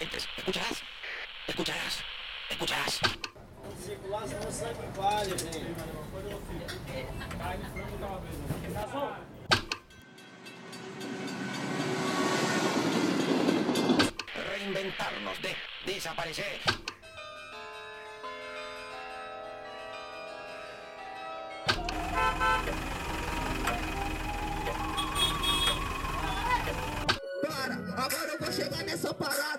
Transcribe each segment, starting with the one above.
Escucharás, escucharás, escucharás. Circulação com palha, gente. Reinventarnos de desaparecer. Para, agora eu vou chegar nessa parada.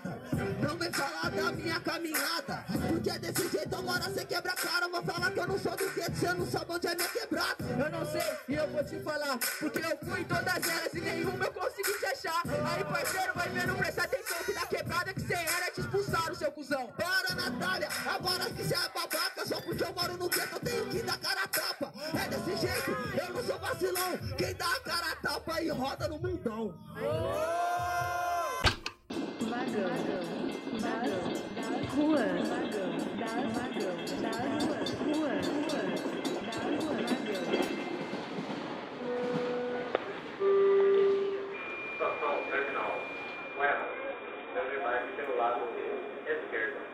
Minha caminhada. Porque desse jeito agora cê quebra a cara. Vou falar que eu não sou do gueto, cê não sabe onde é minha quebrada. Eu não sei e eu vou te falar. Porque eu fui em todas elas e nenhuma eu consigo te achar. Aí, parceiro, vai vendo, presta atenção. Que da quebrada que cê era, te expulsaram, seu cuzão. Para, Natália, agora que cê é babaca. Só porque eu moro no gueto, eu tenho que dar cara a tapa. É desse jeito, eu não sou vacilão. Quem dá a cara a tapa e roda no mundão. Vagão das terminal. Bueno, desembarque pelo lado esquerdo.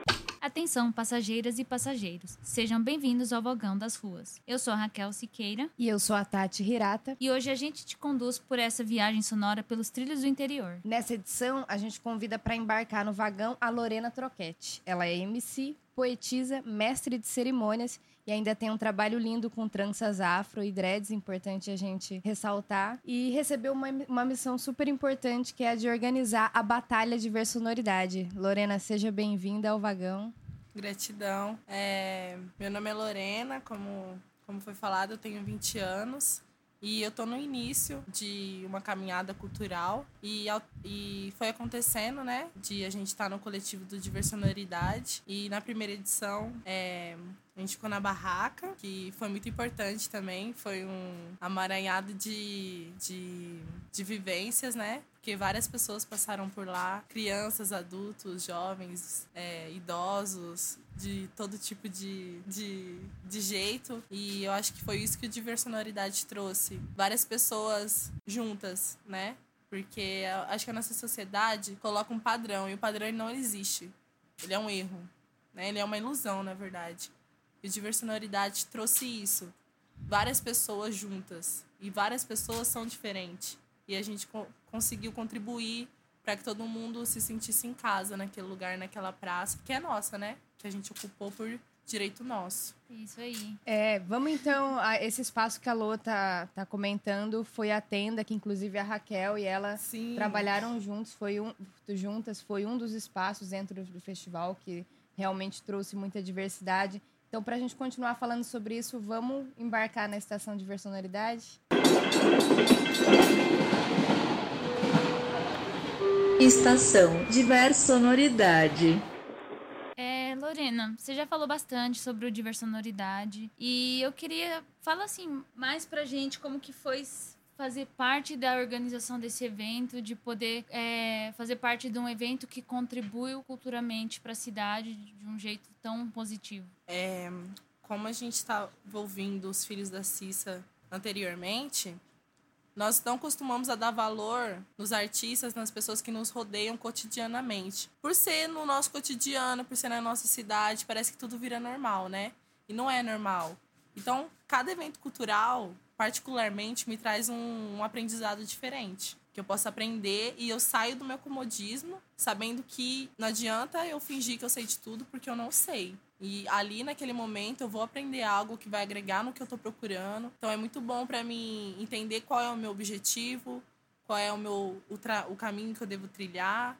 Atenção, passageiras e passageiros. Sejam bem-vindos ao Vagão das Ruas. Eu sou a Raquel Siqueira E eu sou a Tati Hirata. e hoje a gente te conduz por essa viagem sonora pelos trilhos do interior. Nessa edição, a gente convida para embarcar no vagão a Lorena Troquete. Ela é MC, poetisa, mestre de cerimônias e ainda tem um trabalho lindo com tranças afro e dreads, importante a gente ressaltar. E recebeu uma, uma missão super importante que é a de organizar a Batalha de Versonoridade. Lorena, seja bem-vinda ao vagão. Gratidão. É, meu nome é Lorena, como, como foi falado, eu tenho 20 anos. E eu tô no início de uma caminhada cultural e, e foi acontecendo, né? De a gente estar no coletivo do Diversonoridade. E na primeira edição, é, a gente ficou na barraca, que foi muito importante também. Foi um amaranhado de, de, de vivências, né? Porque várias pessoas passaram por lá, crianças, adultos, jovens, é, idosos, de todo tipo de, de, de jeito. E eu acho que foi isso que o Diversonoridade trouxe. Várias pessoas juntas, né? Porque acho que a nossa sociedade coloca um padrão, e o padrão não existe. Ele é um erro, né? Ele é uma ilusão, na verdade. E o Diversonoridade trouxe isso. Várias pessoas juntas. E várias pessoas são diferentes. E a gente co- conseguiu contribuir para que todo mundo se sentisse em casa naquele lugar, naquela praça, que é nossa, né? Que a gente ocupou por direito nosso. Isso aí. É, vamos então, a esse espaço que a Lô tá, tá comentando foi a tenda que inclusive a Raquel e ela Sim. trabalharam juntos, foi um, juntas, foi um dos espaços dentro do festival que realmente trouxe muita diversidade. Então, para a gente continuar falando sobre isso, vamos embarcar na estação de versonoridade? Estação Diversonoridade. É, Lorena, você já falou bastante sobre o Diversonoridade e eu queria falar assim mais pra gente como que foi fazer parte da organização desse evento, de poder é, fazer parte de um evento que contribuiu culturalmente para a cidade de um jeito tão positivo. É, como a gente estava ouvindo os filhos da Cissa anteriormente, nós não costumamos a dar valor nos artistas, nas pessoas que nos rodeiam cotidianamente. Por ser no nosso cotidiano, por ser na nossa cidade, parece que tudo vira normal, né? E não é normal. Então, cada evento cultural, particularmente, me traz um, um aprendizado diferente. Que eu possa aprender e eu saio do meu comodismo, sabendo que não adianta eu fingir que eu sei de tudo, porque eu não sei. E ali, naquele momento, eu vou aprender algo que vai agregar no que eu tô procurando. Então, é muito bom para mim entender qual é o meu objetivo, qual é o meu o, o caminho que eu devo trilhar,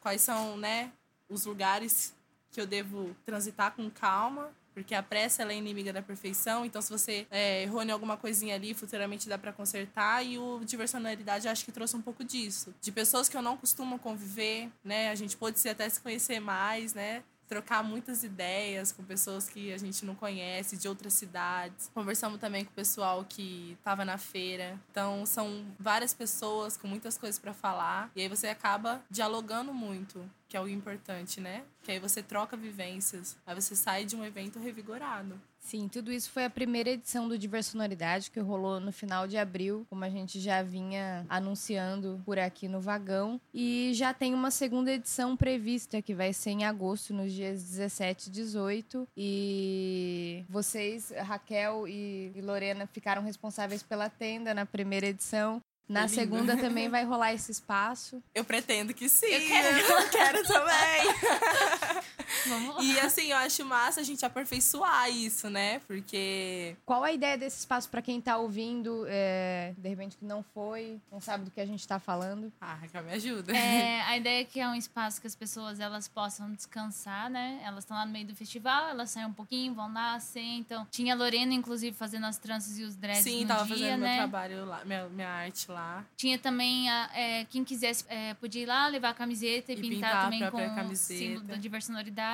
quais são, né, os lugares que eu devo transitar com calma, porque a pressa ela é inimiga da perfeição. Então, se você é, errou em alguma coisinha ali, futuramente dá para consertar. E o diversionalidade acho que trouxe um pouco disso, de pessoas que eu não costumo conviver, né? A gente pode se até se conhecer mais, né? Trocar muitas ideias com pessoas que a gente não conhece, de outras cidades. Conversamos também com o pessoal que estava na feira. Então, são várias pessoas com muitas coisas para falar. E aí você acaba dialogando muito, que é o importante, né? Que aí você troca vivências. Aí você sai de um evento revigorado. Sim, tudo isso foi a primeira edição do Diversonoridade, que rolou no final de abril, como a gente já vinha anunciando por aqui no vagão. E já tem uma segunda edição prevista, que vai ser em agosto, nos dias 17 e 18. E vocês, Raquel e, Lorena, ficaram responsáveis pela tenda na primeira edição. Na lindo. segunda também vai rolar esse espaço. Eu pretendo que sim. Eu quero, eu quero também. Vamos lá. E assim, eu acho massa a gente aperfeiçoar isso, né? Porque. Qual a ideia desse espaço para quem tá ouvindo, é, de repente que não foi, não sabe do que a gente tá falando? Ah, Raquel, me ajuda. É, a ideia é que é um espaço que as pessoas elas possam descansar, né? Elas estão lá no meio do festival, elas saem um pouquinho, vão lá, sentam. Tinha a Lorena, inclusive, fazendo as tranças e os dreads Sim, no tava dia, fazendo né? meu trabalho lá, minha, minha arte lá. Tinha também, a, é, quem quisesse, é, podia ir lá, levar a camiseta e, E pintar, pintar a também com própria o camiseta. símbolo da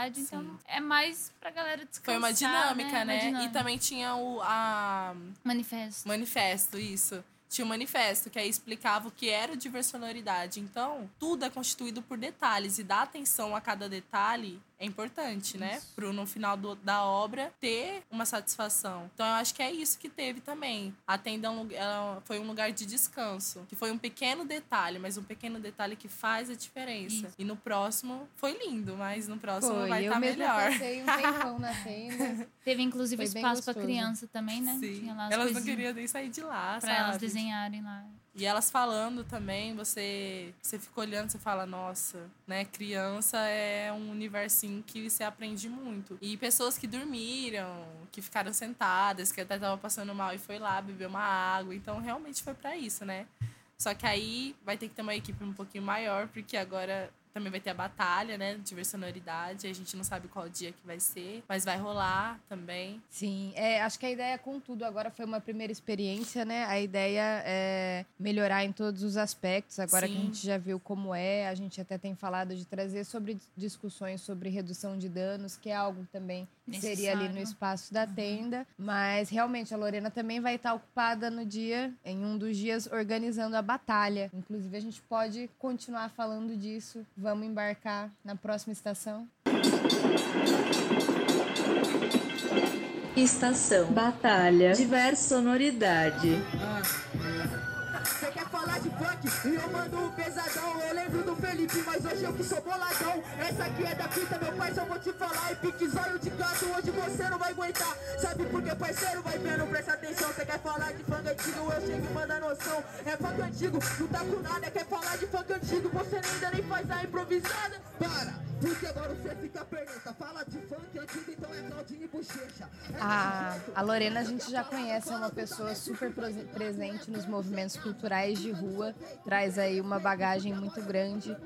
diversonoridade. Sim. Então, é mais pra galera descansar, Foi uma dinâmica, Uma né? E dinâmica. também tinha o a Manifesto. manifesto, isso. Tinha um manifesto que aí explicava o que era o diversonoridade. Então, tudo é constituído por detalhes e dar atenção a cada detalhe é importante, né? Pro no final do- da obra ter uma satisfação. Então, eu acho que é isso que teve também. A tenda é um foi um lugar de descanso, que foi um pequeno detalhe, mas um pequeno detalhe que faz a diferença. Isso. E no próximo foi lindo, mas no próximo Foi, vai eu estar mesma melhor. passei um tempão na tenda. Teve, inclusive, Foi espaço pra gostoso. criança também, né? Sim. Tinha lá as Elas não coisinhas queriam nem sair de lá, Pra elas sabe? Lá. E elas falando também, você, você fica olhando, você fala, nossa, né? Criança é um universinho que você aprende muito. E pessoas que dormiram, que ficaram sentadas, que até estavam passando mal e foi lá beber uma água. Então, realmente foi pra isso, né? Só que aí vai ter que ter uma equipe um pouquinho maior, porque agora também vai ter a batalha, né? De versonoridade. A gente não sabe qual dia que vai ser, mas vai rolar também. Sim, é, acho que a ideia, contudo, agora foi uma primeira experiência, né? A ideia é melhorar em todos os aspectos. Agora que a Sim. gente já viu como é, a gente até tem falado de trazer sobre dis- discussões sobre redução de danos, que é algo também que seria ali no Necessário. espaço da tenda. Mas realmente a Lorena também vai estar ocupada no dia, em um dos dias, organizando a batalha. Inclusive, a gente pode continuar falando disso. Vamos embarcar na próxima estação. Estação Batalha Diversonoridade. Você E eu mando um pesadão. Eu lembro do Felipe, mas hoje eu que sou boladão. Essa aqui é da fita, meu pai, só vou te falar. E pique zóio de gato, hoje você não vai aguentar. Sabe por que, parceiro? Vai vendo, presta atenção. Você quer falar de funk antigo? Eu chego e mando a noção. É funk antigo, não tá com nada. Quer falar de funk antigo? Você ainda nem faz a improvisada. Para, porque agora você fica perneta. Fala de funk antigo, então é Claudinho e Bochecha. É A, a Lorena a gente já conhece, é uma pessoa super presente nos movimentos culturais de rua, traz aí uma bagagem muito grande.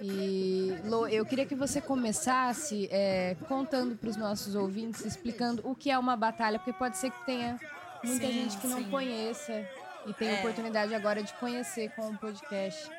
E Lô, eu queria que você começasse é, contando para os nossos ouvintes, explicando o que é uma batalha, porque pode ser que tenha muita Sim, gente que não sim. conheça e tem É. oportunidade agora de conhecer com o podcast.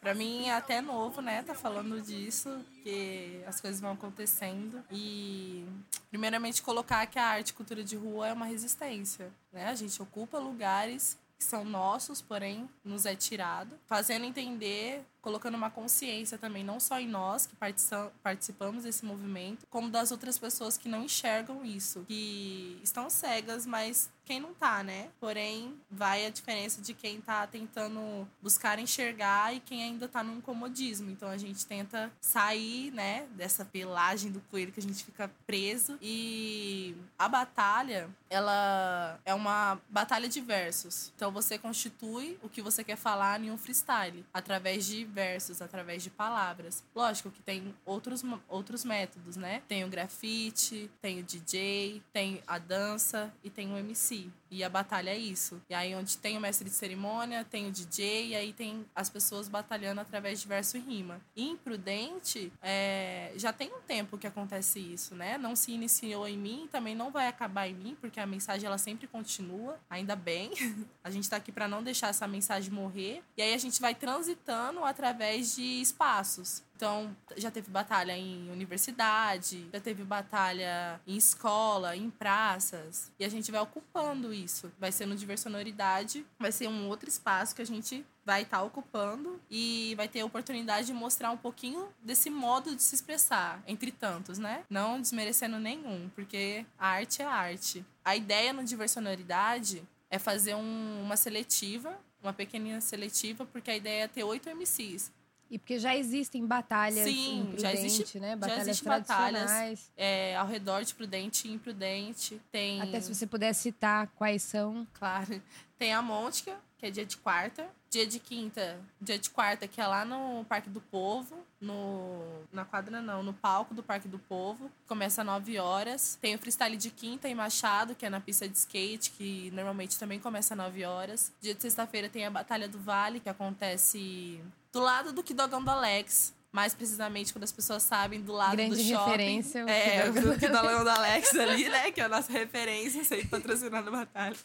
Pra mim é até novo, né? Tá falando disso, que as coisas vão acontecendo. E, primeiramente, colocar que a arte e cultura de rua é uma resistência, né? A gente ocupa lugares que são nossos, porém nos é tirado, fazendo entender, colocando uma consciência também, não só em nós que partici- participamos desse movimento, como das outras pessoas que não enxergam isso, que estão cegas, mas quem não tá, né? Porém, vai a diferença de quem tá tentando buscar enxergar e quem ainda tá num comodismo. Então a gente tenta sair, né, dessa pelagem do coelho que a gente fica preso. E a batalha, ela é uma batalha de versos. Então você constitui o que você quer falar em um freestyle, através de versos, através de palavras. Lógico que tem outros, outros métodos, né? Tem o grafite, tem o DJ, tem a dança e tem o MC. E a batalha é isso. E aí onde tem o mestre de cerimônia, tem o DJ, e aí tem as pessoas batalhando através de verso e rima. Imprudente, é, já tem um tempo que acontece isso, né? Não se iniciou em mim, também não vai acabar em mim, porque a mensagem ela sempre continua, ainda bem. A gente tá aqui para não deixar essa mensagem morrer. E aí a gente vai transitando através de espaços. Então, já teve batalha em universidade, já teve batalha em escola, em praças. E a gente vai ocupando isso. Vai ser no Diversonoridade, vai ser um outro espaço que a gente vai estar ocupando e vai ter a oportunidade de mostrar um pouquinho desse modo de se expressar, entre tantos, né? Não desmerecendo nenhum, porque a arte é arte. A ideia no Diversonoridade é fazer um- uma seletiva, uma pequenina seletiva, porque a ideia é ter oito MCs. E porque já existem batalhas Sim, em já Prudente, existe- né? já Batalhas existe batalhas. É, ao redor de Prudente e Imprudente. Tem. Até se você puder citar quais são. Claro. Tem a Montica, que é dia de quarta. Dia de quinta, dia de quarta, que é lá no Parque do Povo. No. Na quadra não, no palco do Parque do Povo. Começa às 9 horas. Tem o freestyle de quinta em Machado, que é na pista de skate, que normalmente também começa às 9 horas. Dia de sexta-feira tem a Batalha do Vale, que acontece do lado do Kidogão do Alex. Mais precisamente, quando as pessoas sabem, do lado Grande do shopping. referência, o É, o Kidogão do Alex ali, né? Que é a nossa referência, sempre patrocinando a batalha.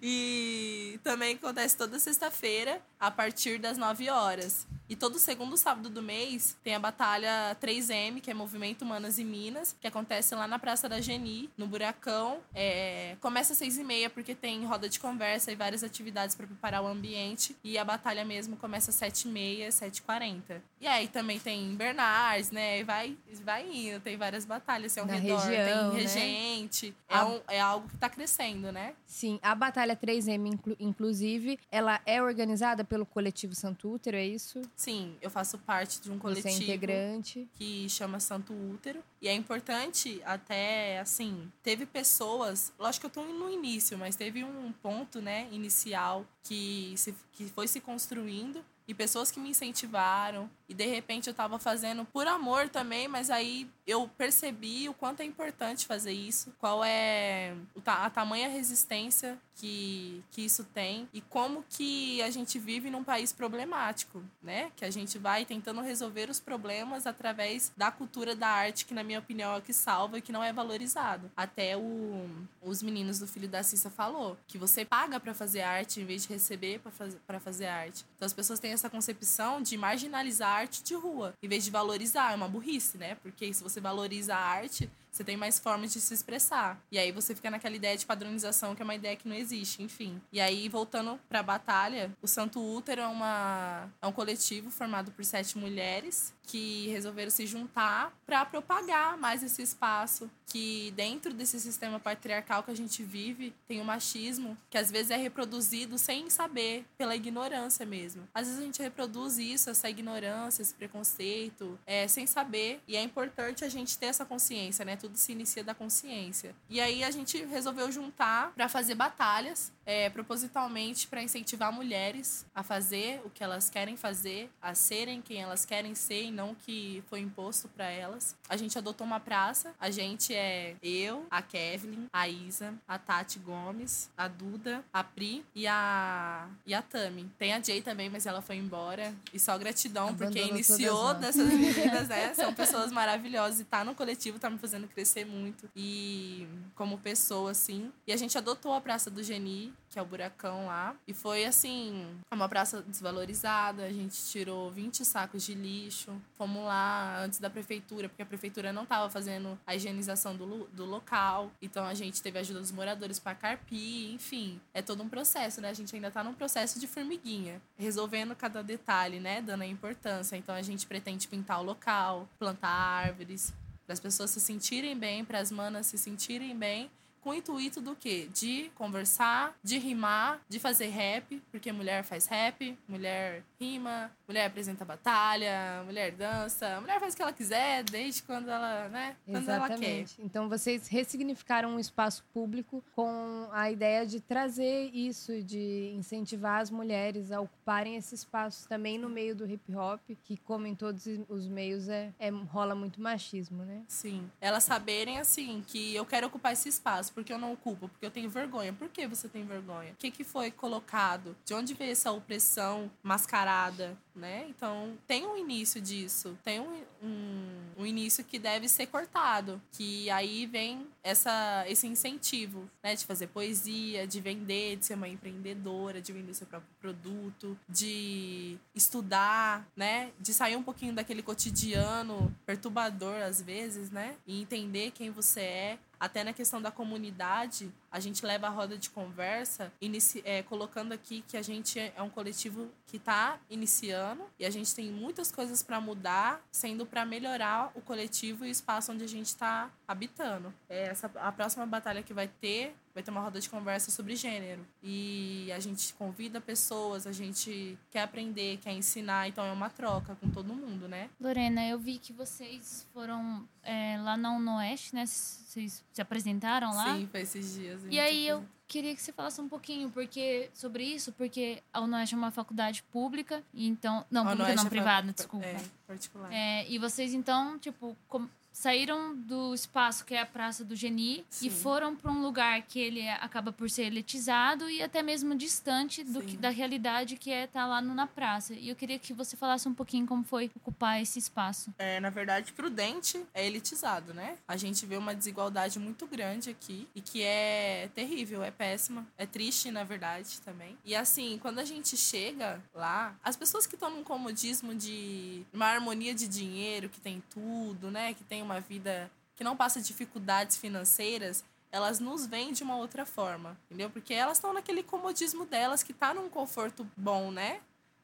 E também acontece toda sexta-feira, a partir das 9 horas. E todo segundo sábado do mês tem a batalha 3M, que é Movimento Humanas e Minas, que acontece lá na Praça da Geni, no Buracão. É, começa às 6 e meia, porque tem roda de conversa e várias atividades para preparar o ambiente. E a batalha mesmo começa às 7 e meia, 7h40. E aí também tem Bernardes, né? Vai, vai indo, tem várias batalhas assim, ao Na redor. região, tem né? regente. É, A- um- é algo que tá crescendo, né? Sim, a Batalha 3M, inclu- inclusive, ela é organizada pelo coletivo Santo Útero, é isso? Sim, eu faço parte de um Você coletivo. é integrante. que chama Santo Útero. E é importante até, assim, teve pessoas, lógico que eu tô no início, mas teve um ponto, né, inicial que, se, que foi se construindo e pessoas que me incentivaram. E de repente eu tava fazendo por amor também, mas aí eu percebi o quanto é importante fazer isso, qual é a tamanha resistência que, que isso tem e como que a gente vive num país problemático, né? Que a gente vai tentando resolver os problemas através da cultura da arte, que na minha opinião é o que salva e que não é valorizado. Até o, os meninos do Filho da Cissa falou que você paga pra fazer arte em vez de receber pra faz, fazer arte. Então as pessoas têm essa concepção de marginalizar a arte de rua, em vez de valorizar. É uma burrice, né? Porque se você valoriza a arte, você tem mais formas de se expressar. E aí você fica naquela ideia de padronização, que é uma ideia que não existe, enfim. E aí, voltando pra batalha, o Santo Útero é, uma, é um coletivo formado por sete mulheres que resolveram se juntar para propagar mais esse espaço que dentro desse sistema patriarcal que a gente vive tem o machismo que às vezes é reproduzido sem saber pela ignorância mesmo às vezes a gente reproduz isso essa ignorância esse preconceito é, sem saber e é importante a gente ter essa consciência né tudo se inicia da consciência e aí a gente resolveu juntar para fazer batalhas é, propositalmente para incentivar mulheres a fazer o que elas querem fazer, a serem quem elas querem ser e não o que foi imposto para elas. A gente adotou uma praça, a gente é eu, a Kevin, a Isa, a Tati Gomes, a Duda, a Pri e a e a Tami. Tem a Jay também, mas ela foi embora. E só gratidão porque Abandonou iniciou todas nós. dessas meninas, né? São pessoas maravilhosas e tá no coletivo, tá me fazendo crescer muito. E como pessoa, assim. E a gente adotou a Praça do Geni, que é o buracão lá. E foi assim, uma praça desvalorizada. A gente tirou 20 sacos de lixo. Fomos lá antes da prefeitura, porque a prefeitura não estava fazendo a higienização do, do local. Então a gente teve a ajuda dos moradores para carpir, enfim. É todo um processo, né? A gente ainda tá num processo de formiguinha, resolvendo cada detalhe, né? Dando a importância. Então a gente pretende pintar o local, plantar árvores, para as pessoas se sentirem bem, para as manas se sentirem bem com o intuito do quê? De conversar, de rimar, de fazer rap, porque mulher faz rap, mulher rima, mulher apresenta batalha, mulher dança, mulher faz o que ela quiser, desde quando ela, né? Quando ela quer. Exatamente. Então vocês ressignificaram um espaço público com a ideia de trazer isso, de incentivar as mulheres a ocuparem esse espaço também no meio do hip hop, que como em todos os meios é, é- rola muito machismo, né? Sim. Elas saberem, assim, que eu quero ocupar esse espaço. Porque eu não ocupo? Porque eu tenho vergonha. Por que você tem vergonha? O que, que foi colocado? De onde veio essa opressão mascarada, né? Então, tem um início disso. Tem um, um, um um início que deve ser cortado, que aí vem essa, esse incentivo, né, de fazer poesia, de vender, de ser uma empreendedora, de vender seu próprio produto, de estudar, né, de sair um pouquinho daquele cotidiano perturbador às vezes, né, e entender quem você é, até na questão da comunidade, a gente leva a roda de conversa, inici é, colocando aqui que a gente é um coletivo que está iniciando e a gente tem muitas coisas para mudar, sendo para melhorar o coletivo e o espaço onde a gente está habitando. É essa a próxima batalha que vai ter vai ter uma roda de conversa sobre gênero. E a gente convida pessoas, a gente quer aprender, quer ensinar, então é uma troca com todo mundo, né? Lorena, eu vi que vocês foram é, lá na Unoeste, né? Vocês se apresentaram lá? Sim, foi esses dias. E aí eu queria que você falasse um pouquinho porque sobre isso, porque a Unoeste é uma faculdade pública, então não pública não é privada, desculpa. É, particular. É, e vocês então tipo com- saíram do espaço que é a Praça do Geni Sim. e foram para um lugar que ele acaba por ser elitizado e até mesmo distante do que, da realidade que é estar lá no, na praça. E eu queria que você falasse um pouquinho como foi ocupar esse espaço. É, na verdade, prudente é elitizado, né? A gente vê uma desigualdade muito grande aqui e que é terrível, é péssima, é triste, na verdade, também. E assim, quando a gente chega lá, as pessoas que estão num comodismo de uma harmonia de dinheiro, que tem tudo, né? Que tem uma vida que não passa dificuldades financeiras, elas nos veem de uma outra forma, entendeu? Porque elas estão naquele comodismo delas que tá num conforto bom, né?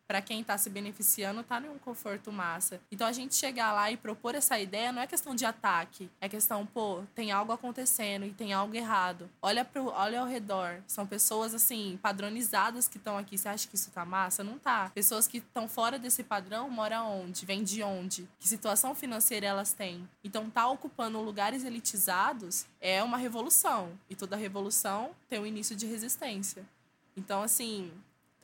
Pra quem tá se beneficiando, tá num conforto massa. Então a gente chegar lá e propor essa ideia não é questão de ataque, é questão, pô, tem algo acontecendo e tem algo errado. Olha pro, olha ao redor. São pessoas assim, padronizadas que estão aqui. Você acha que isso tá massa? Não tá. Pessoas que estão fora desse padrão moram onde? Vêm de onde? Que situação financeira elas têm? Então tá ocupando lugares elitizados é uma revolução. E toda revolução tem um início de resistência. Então, assim,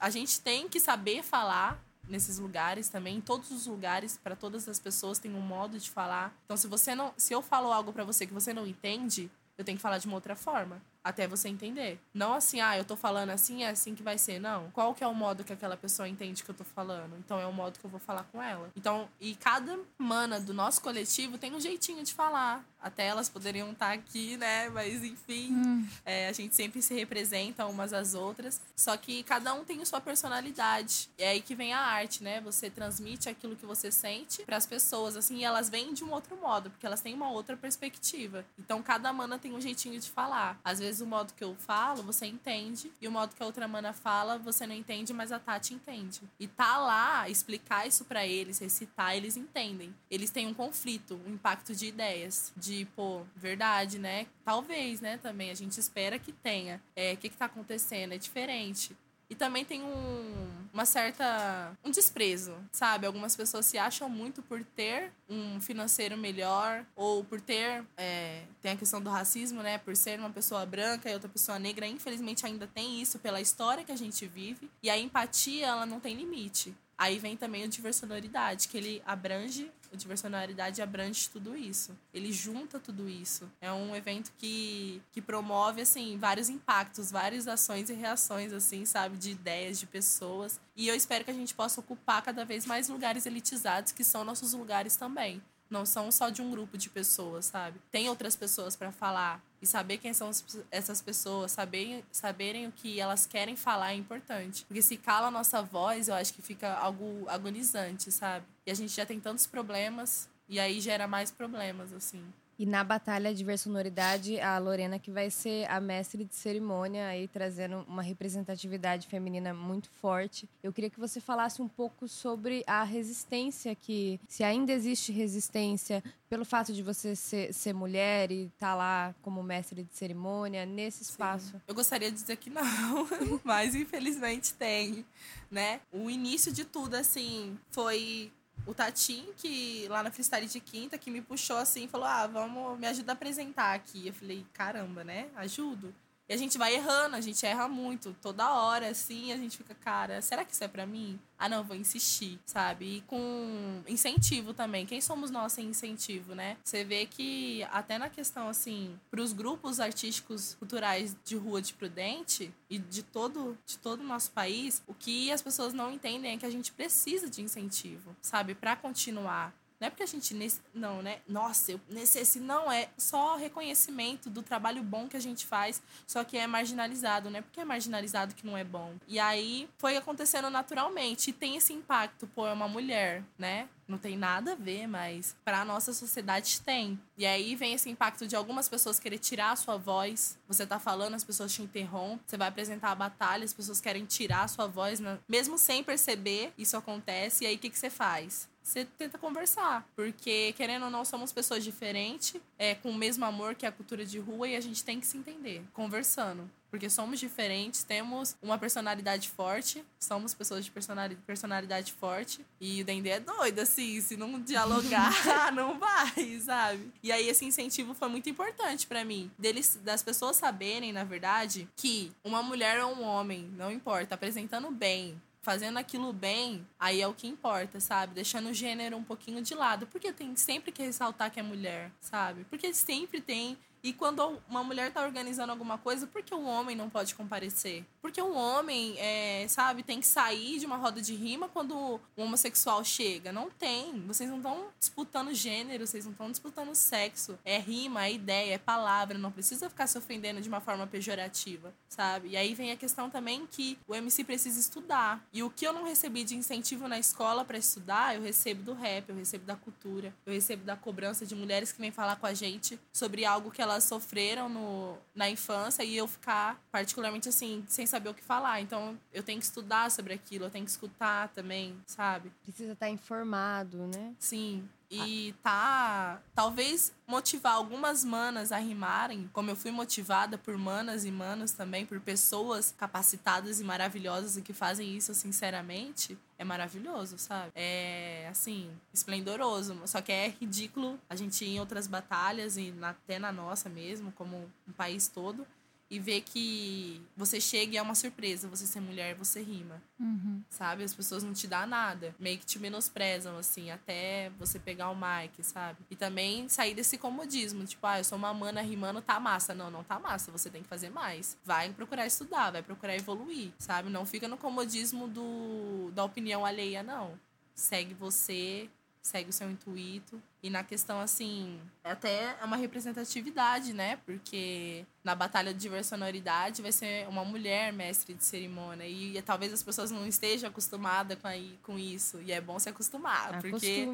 a gente tem que saber falar nesses lugares também, em todos os lugares, para todas as pessoas tem um modo de falar. Então, se você não, se eu falo algo para você que você não entende, eu tenho que falar de uma outra forma, até você entender. Não assim, ah, eu tô falando assim, é assim que vai ser, não. Qual que é o modo que aquela pessoa entende que eu tô falando? Então é o modo que eu vou falar com ela. Então, e cada mana do nosso coletivo tem um jeitinho de falar. Até elas poderiam estar aqui, né? Mas enfim, é, a gente sempre se representa umas às outras. Só que cada um tem a sua personalidade. E é aí que vem a arte, né? Você transmite aquilo que você sente para as pessoas, assim, e elas vêm de um outro modo, porque elas têm uma outra perspectiva. Então cada mana tem um jeitinho de falar. Às vezes o modo que eu falo, você entende, e o modo que a outra mana fala, você não entende, mas a Tati entende. E tá lá, explicar isso para eles, recitar, eles entendem. Eles têm um conflito, um impacto de ideias, de, pô, verdade, né? Talvez, né, também. A gente espera que tenha. É, o que que tá acontecendo? É diferente. E também tem um, uma certa. um desprezo, sabe? Algumas pessoas se acham muito por ter um financeiro melhor, ou por ter. é, tem a questão do racismo, né? Por ser uma pessoa branca e outra pessoa negra. Infelizmente ainda tem isso pela história que a gente vive. E a empatia, ela não tem limite. Aí vem também o diversionalidade, que ele abrange, o diversionalidade abrange tudo isso. Ele junta tudo isso. É um evento que, que promove, assim, vários impactos, várias ações e reações, assim, sabe, de ideias, de pessoas. E eu espero que a gente possa ocupar cada vez mais lugares elitizados, que são nossos lugares também. Não são só de um grupo de pessoas, sabe? Tem outras pessoas para falar. E saber quem são as- essas pessoas, saber, saberem o que elas querem falar é importante. Porque se cala a nossa voz, eu acho que fica algo agonizante, sabe? E a gente já tem tantos problemas, e aí gera mais problemas, assim. E na batalha de versonoridade, a Lorena que vai ser a mestre de cerimônia aí trazendo uma representatividade feminina muito forte. Eu queria que você falasse um pouco sobre a resistência que se ainda existe resistência pelo fato de você ser, ser mulher e estar lá como mestre de cerimônia nesse espaço. Eu gostaria de dizer que não, mas infelizmente tem, né? O início de tudo, assim, foi o Tatim, que lá na Freestyle de Quinta, que me puxou assim e falou: Ah, vamos, me ajuda a apresentar aqui. Eu falei: Caramba, né? Ajudo. E a gente vai errando, a gente erra muito, toda hora, assim, a gente fica, cara, será que isso é pra mim? Ah, não, vou insistir, sabe? E com incentivo também. Quem somos nós sem incentivo, né? Você vê que até na questão, assim, pros grupos artísticos culturais de rua de Prudente e de todo, de todo o nosso país, o que as pessoas não entendem é que a gente precisa de incentivo, sabe? Pra continuar. Não é porque a gente. Não, né? Nossa, eu necessito. Não, é só reconhecimento do trabalho bom que a gente faz, só que é marginalizado, né? Porque é marginalizado que não é bom. E aí foi acontecendo naturalmente. E tem esse impacto, pô, é uma mulher, né? Não tem nada a ver, mas para a nossa sociedade tem. E aí vem esse impacto de algumas pessoas querer tirar a sua voz. Você tá falando, as pessoas te interrompem. Você vai apresentar a batalha, as pessoas querem tirar a sua voz, né? mesmo sem perceber, isso acontece. E aí o que, que você faz? Você tenta conversar, porque querendo ou não, somos pessoas diferentes, é, com o mesmo amor que a cultura de rua, e a gente tem que se entender, conversando. Porque somos diferentes, temos uma personalidade forte, somos pessoas de personali- personalidade forte. E o Dendê é doido, assim, se não dialogar, não vai, sabe? E aí esse incentivo foi muito importante pra mim. Deles, das pessoas saberem, na verdade, que uma mulher ou um homem, não importa, apresentando bem, fazendo aquilo bem, aí é o que importa, sabe? Deixando o gênero um pouquinho de lado. Porque tem sempre que ressaltar que é mulher, sabe? Porque sempre tem. E quando uma mulher tá organizando alguma coisa, por que o homem não pode comparecer? Porque o homem, é, sabe, tem que sair de uma roda de rima quando o homossexual chega. Não tem. Vocês não estão disputando gênero, vocês não estão disputando sexo. É rima, é ideia, é palavra. Não precisa ficar se ofendendo de uma forma pejorativa, sabe? E aí vem a questão também que o MC precisa estudar. E o que eu não recebi de incentivo na escola para estudar, eu recebo do rap, eu recebo da cultura, eu recebo da cobrança de mulheres que vêm falar com a gente sobre algo que elas sofreram no, na infância e eu ficar particularmente assim, sem saber o que falar. Então eu tenho que estudar sobre aquilo, eu tenho que escutar também, sabe? Precisa estar informado, né? Sim. E tá. Talvez motivar algumas manas a rimarem, como eu fui motivada por manas e manos também, por pessoas capacitadas e maravilhosas e que fazem isso sinceramente, é maravilhoso, sabe? É, assim, esplendoroso. Só que é ridículo a gente ir em outras batalhas e até na nossa mesmo, como um país todo. E ver que você chega e é uma surpresa, você ser mulher, você rima Uhum. sabe? As pessoas não te dão nada. Meio que te menosprezam, assim, até você pegar o mic, sabe? E também sair desse comodismo. Tipo, ah, eu sou uma mana rimando, tá massa. Não, não tá massa. Você tem que fazer mais. Vai procurar estudar, vai procurar evoluir, sabe? Não fica no comodismo do, da opinião alheia, não. Segue você, segue o seu intuito. E na questão, assim, é até uma representatividade, né? Porque na batalha de diversonoridade vai ser uma mulher mestre de cerimônia. E, talvez as pessoas não estejam acostumadas com, aí, com isso. E é bom se acostumar. porque,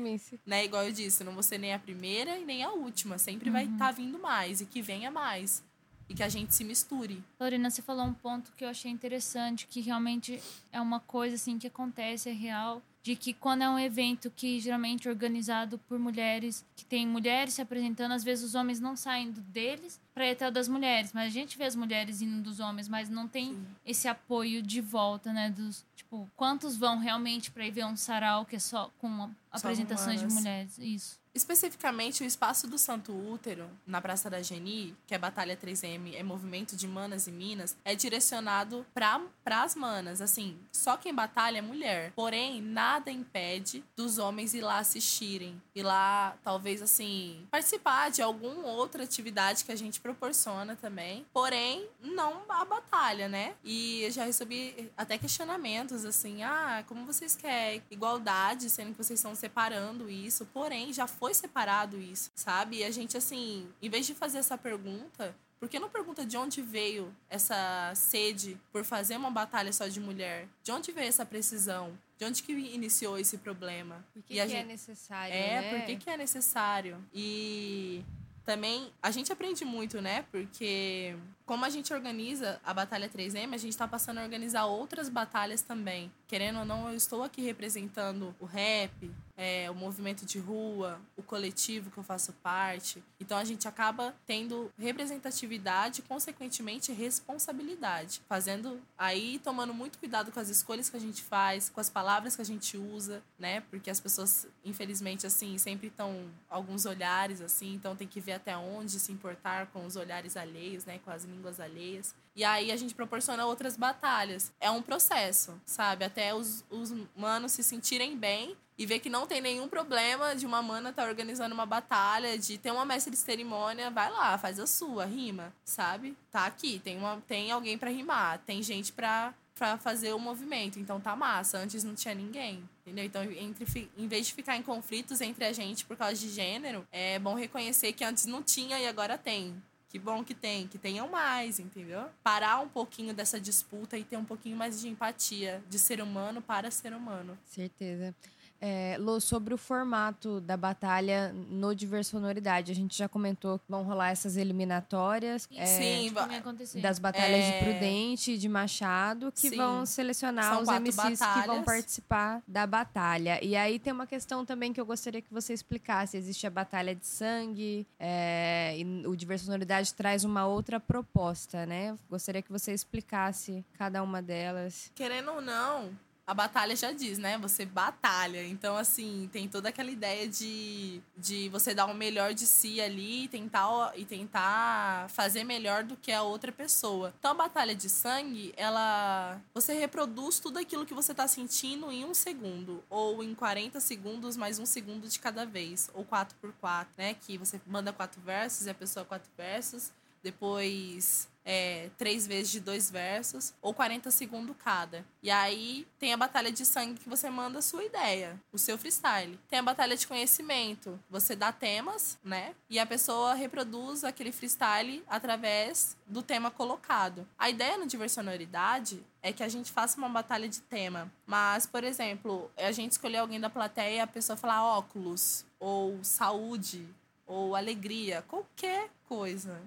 né, igual eu disse, não vou ser nem a primeira e nem a última. Sempre vai estar vindo mais. E que venha mais. E que a gente se misture. Lorena, você falou um ponto que eu achei interessante, que realmente é uma coisa assim que acontece, é real, de que quando é um evento que geralmente é organizado por mulheres, que tem mulheres se apresentando, às vezes os homens não saem deles para ir até o das mulheres, mas a gente vê as mulheres indo dos homens, mas não tem Sim. esse apoio de volta, né, dos, tipo, quantos vão realmente para ir ver um sarau que é só com apresentações de mulheres, isso. Especificamente, o espaço do Santo Útero, na Praça da Geni, que é Batalha 3M, é movimento de manas e minas, é direcionado para as manas. Assim, só quem batalha é mulher. Porém, nada impede dos homens ir lá assistirem. Ir lá, talvez, assim, participar de alguma outra atividade que a gente proporciona também. Porém, não a batalha, né? E eu já recebi até questionamentos, assim, ah, como vocês querem igualdade, sendo que vocês estão separando isso. Porém, já foi separado isso, sabe? E a gente, assim, em vez de fazer essa pergunta, por que não pergunta de onde veio essa sede por fazer uma batalha só de mulher? De onde veio essa precisão? De onde que iniciou esse problema? Por que, E que é gente- necessário, É, né? por que, que é necessário? E também a gente aprende muito, né? Porque como a gente organiza a Batalha 3M, a gente tá passando a organizar outras batalhas também. Querendo ou não, eu estou aqui representando o rap, é, o movimento de rua, o coletivo que eu faço parte. Então a gente acaba tendo representatividade consequentemente, responsabilidade. Fazendo aí, tomando muito cuidado com as escolhas que a gente faz, com as palavras que a gente usa, né? Porque as pessoas, infelizmente, assim, sempre estão alguns olhares, assim, então tem que ver até onde se importar com os olhares alheios, né? Com as línguas alheias. E aí a gente proporciona outras batalhas. É um processo, sabe? Até os, os manos se sentirem bem e ver que não tem nenhum problema de uma mana estar organizando uma batalha, de ter uma mestre de cerimônia, vai lá, faz a sua, rima, sabe? Tá aqui, tem, uma, tem alguém pra rimar, tem gente pra pra fazer o movimento. Então tá massa. Antes não tinha ninguém. Entendeu? Então, entre, em vez de ficar em conflitos entre a gente por causa de gênero, é bom reconhecer que antes não tinha e agora tem. Que bom que tem, que tenham mais, entendeu? Parar um pouquinho dessa disputa e ter um pouquinho mais de empatia de ser humano para ser humano. Certeza. É, Lô, sobre o formato da batalha no Diversonoridade, a gente já comentou que vão rolar essas eliminatórias. é, Sim, vai acontecer. das batalhas É. de Prudente e de Machado, que Sim. vão selecionar São os MCs que vão batalhas. participar da batalha. E aí tem uma questão também que eu gostaria que você explicasse. Existe a batalha de sangue, é, e o Diversonoridade traz uma outra proposta, né? Gostaria que você explicasse cada uma delas. querendo ou não, a batalha já diz, né? Você batalha. Então, assim, tem toda aquela ideia de, de você dar o melhor de si ali e tentar, e tentar fazer melhor do que a outra pessoa. Então, a batalha de sangue, ela. Você reproduz tudo aquilo que você tá sentindo em um segundo. Ou em 40 segundos, mais um segundo de cada vez. Ou 4 por 4 né? Que você manda quatro versos e a pessoa quatro versos. Depois é, três vezes de dois versos, ou 40 segundos cada. E aí tem a batalha de sangue que você manda a sua ideia, o seu freestyle. Tem a batalha de conhecimento, você dá temas, né? E a pessoa reproduz aquele freestyle através do tema colocado. A ideia no Diversonoridade é que a gente faça uma batalha de tema. Mas, por exemplo, a gente escolher alguém da plateia e a pessoa falar óculos, ou saúde, ou alegria, qualquer coisa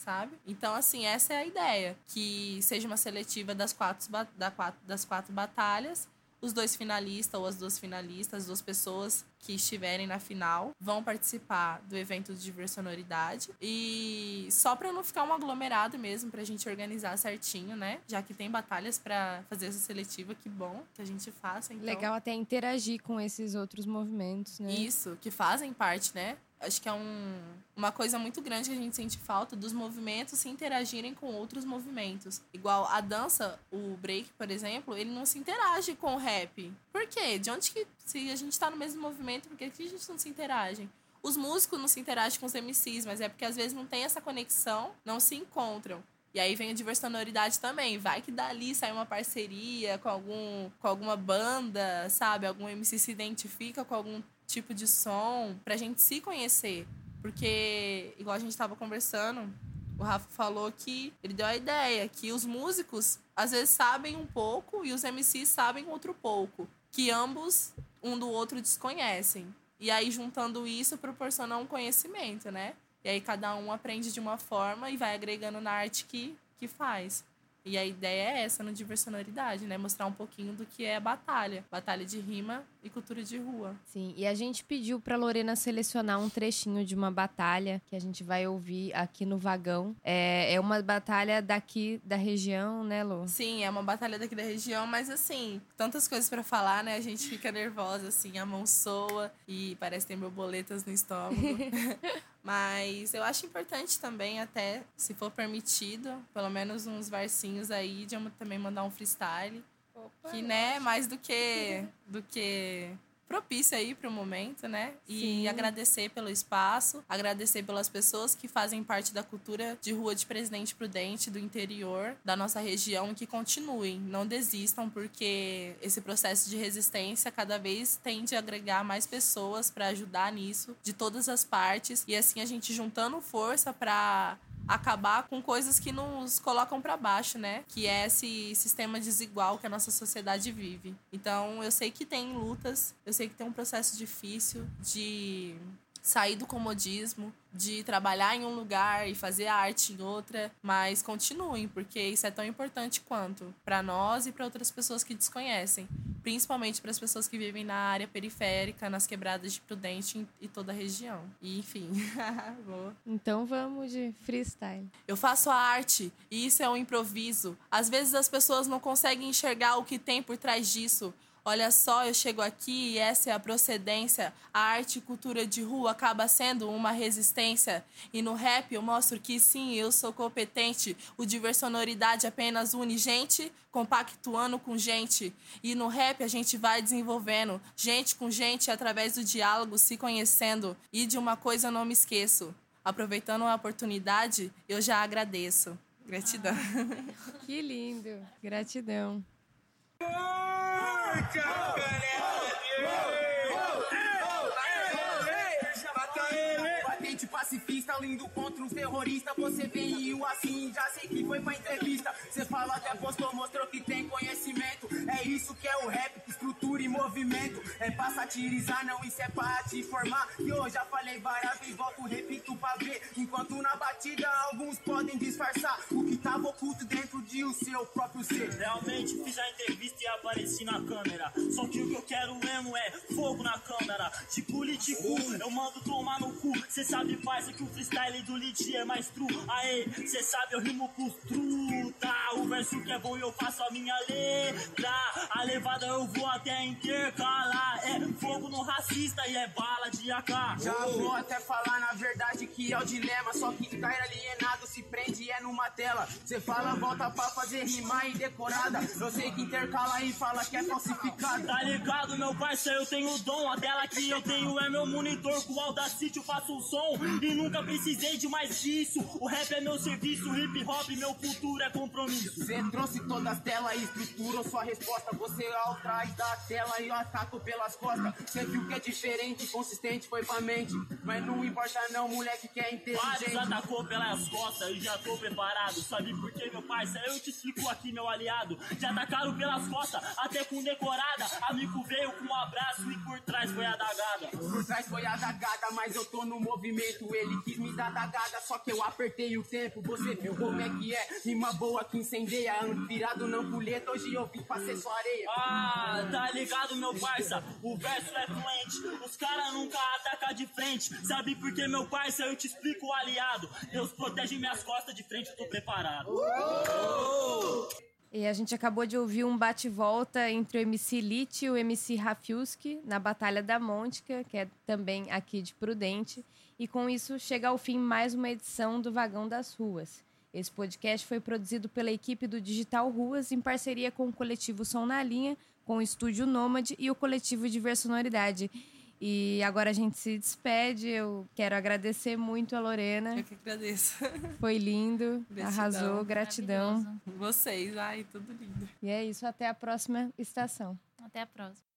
sabe? Então, assim, essa é a ideia. Que seja uma seletiva das quatro, da quatro, das quatro batalhas. Os dois finalistas ou as duas finalistas, as duas pessoas que estiverem na final, vão participar do evento de diversonoridade. E só para não ficar um aglomerado mesmo, pra gente organizar certinho, né? Já que tem batalhas para fazer essa seletiva, que bom que a gente faça. Então... Legal até interagir com esses outros movimentos, né? Isso, que fazem parte, né? Acho que é um, uma coisa muito grande que a gente sente falta dos movimentos se interagirem com outros movimentos. Igual a dança, o break, por exemplo, ele não se interage com o rap. Por quê? De onde que. Se a gente tá no mesmo movimento, por que a gente não se interage? Os músicos não se interagem com os MCs, mas é porque às vezes não tem essa conexão, não se encontram. E aí vem a diversonoridade também. Vai que dali sai uma parceria com, algum, com alguma banda, sabe? Algum MC se identifica com algum tipo de som pra gente se conhecer. Porque, igual a gente tava conversando, o Rafa falou que ele deu a ideia que os músicos às vezes sabem um pouco e os MCs sabem outro pouco. Que ambos, um do outro, desconhecem. E aí, juntando isso, proporciona um conhecimento, né? E aí cada um aprende de uma forma e vai agregando na arte que, que faz. E a ideia é essa no Diversonoridade, né? Mostrar um pouquinho do que é a batalha. Batalha de rima e cultura de rua. Sim, e a gente pediu pra Lorena selecionar um trechinho de uma batalha que a gente vai ouvir aqui no vagão. É, é uma batalha daqui da região, né, Lô? Sim, é uma batalha daqui da região, mas assim, tantas coisas pra falar, né? A gente fica nervosa, assim, a mão soa e parece que tem borboletas no estômago. Mas eu acho importante também, até se for permitido, pelo menos uns versinhos aí, de eu também mandar um freestyle. que, né, mais do que, do que propício aí para o momento, né? E Sim. agradecer pelo espaço, agradecer pelas pessoas que fazem parte da cultura de rua de Presidente Prudente, do interior da nossa região, que continuem, não desistam, porque esse processo de resistência cada vez tende a agregar mais pessoas para ajudar nisso, de todas as partes, e assim a gente juntando força para acabar com coisas que nos colocam para baixo, né? Que é esse sistema desigual que a nossa sociedade vive. Então, eu sei que tem lutas, eu sei que tem um processo difícil de sair do comodismo, de trabalhar em um lugar e fazer arte em outra, mas continuem, porque isso é tão importante quanto para nós e para outras pessoas que desconhecem, principalmente para as pessoas que vivem na área periférica, nas quebradas de Prudente e toda a região. E, enfim, vou Então vamos de freestyle. eu faço a arte e isso é um improviso. Às vezes as pessoas não conseguem enxergar o que tem por trás disso. Olha só, eu chego aqui e essa é a procedência. A arte e cultura de rua acaba sendo uma resistência. E no rap eu mostro que sim, eu sou competente. O diversonoridade apenas une gente, compactuando com gente. E no rap a gente vai desenvolvendo gente com gente através do diálogo, se conhecendo. E de uma coisa eu não me esqueço. Aproveitando a oportunidade, eu já agradeço. Gratidão. Que lindo. Gratidão. 真可怜。Patente pacifista, lindo contra os terroristas. Você veio assim, já sei que foi pra entrevista. Você fala até postou, mostrou que tem conhecimento. É isso que é o rap, estrutura e movimento. É pra satirizar, não, isso é pra te informar. E eu já falei várias vezes, volto, repito pra ver. Enquanto na batida alguns podem disfarçar o que tava oculto dentro de o seu próprio ser. Realmente fiz a entrevista e apareci na câmera. Só que o que eu quero mesmo é fogo na câmera. De político, eu mando tomar no cu. Cê sabe, parça, que o freestyle do Lid é mais true. Aê, cê sabe, eu rimo com truta. O verso que é bom eu faço a minha letra. A levada eu vou até intercalar. É fogo no racista e é bala de AK. Já vou até falar na verdade que é o dilema. Só que cair alienado se prende é numa tela. Cê fala, volta pra fazer rimar e decorada. Eu sei que intercala e fala que é falsificada. Tá ligado, meu parceiro, eu tenho o dom. A tela que eu tenho é meu monitor. Com o Audacity eu faço um som. E nunca precisei de mais disso. O rap é meu serviço, hip hop, meu futuro é compromisso. Cê trouxe todas as telas e estruturou sua resposta. Você ao trás da tela e eu ataco pelas costas. Cê viu que é diferente, consistente, foi pra mente. Mas não importa não, moleque que é Vários inteligente. atacou pelas costas e já tô preparado. Sabe por quê, meu parceiro? Eu te explico aqui, meu aliado. Já atacaram pelas costas, até com decorada. Amigo veio com um abraço e por trás foi a dagada. Por trás foi a dagada, mas eu tô no movimento. Ele quis me dar dagada, só que eu apertei o tempo. Você viu como é que é? Rima boa que incendeia. Ano virado não colheita, hoje eu vim pra ser sua areia. Ah, tá ligado, meu parça? O verso é fluente, os caras nunca atacam de frente. Sabe por quê, meu parça? Eu te explico, aliado. Deus protege minhas costas de frente, eu tô preparado. E a gente acabou de ouvir um bate-volta entre o MC Lit e o MC Rafiuski na Batalha da Môntica, que é também aqui de Prudente. E com isso chega ao fim mais uma edição do Vagão das Ruas. Esse podcast foi produzido pela equipe do Digital Ruas em parceria com o coletivo Som na Linha, com o Estúdio Nômade e o coletivo Diversonoridade. E agora a gente se despede. Eu quero agradecer muito a Lorena. Eu que agradeço. Foi lindo, Gratidão. arrasou, gratidão. Vocês, ai, tudo lindo. E é isso, até a próxima estação. Até a próxima.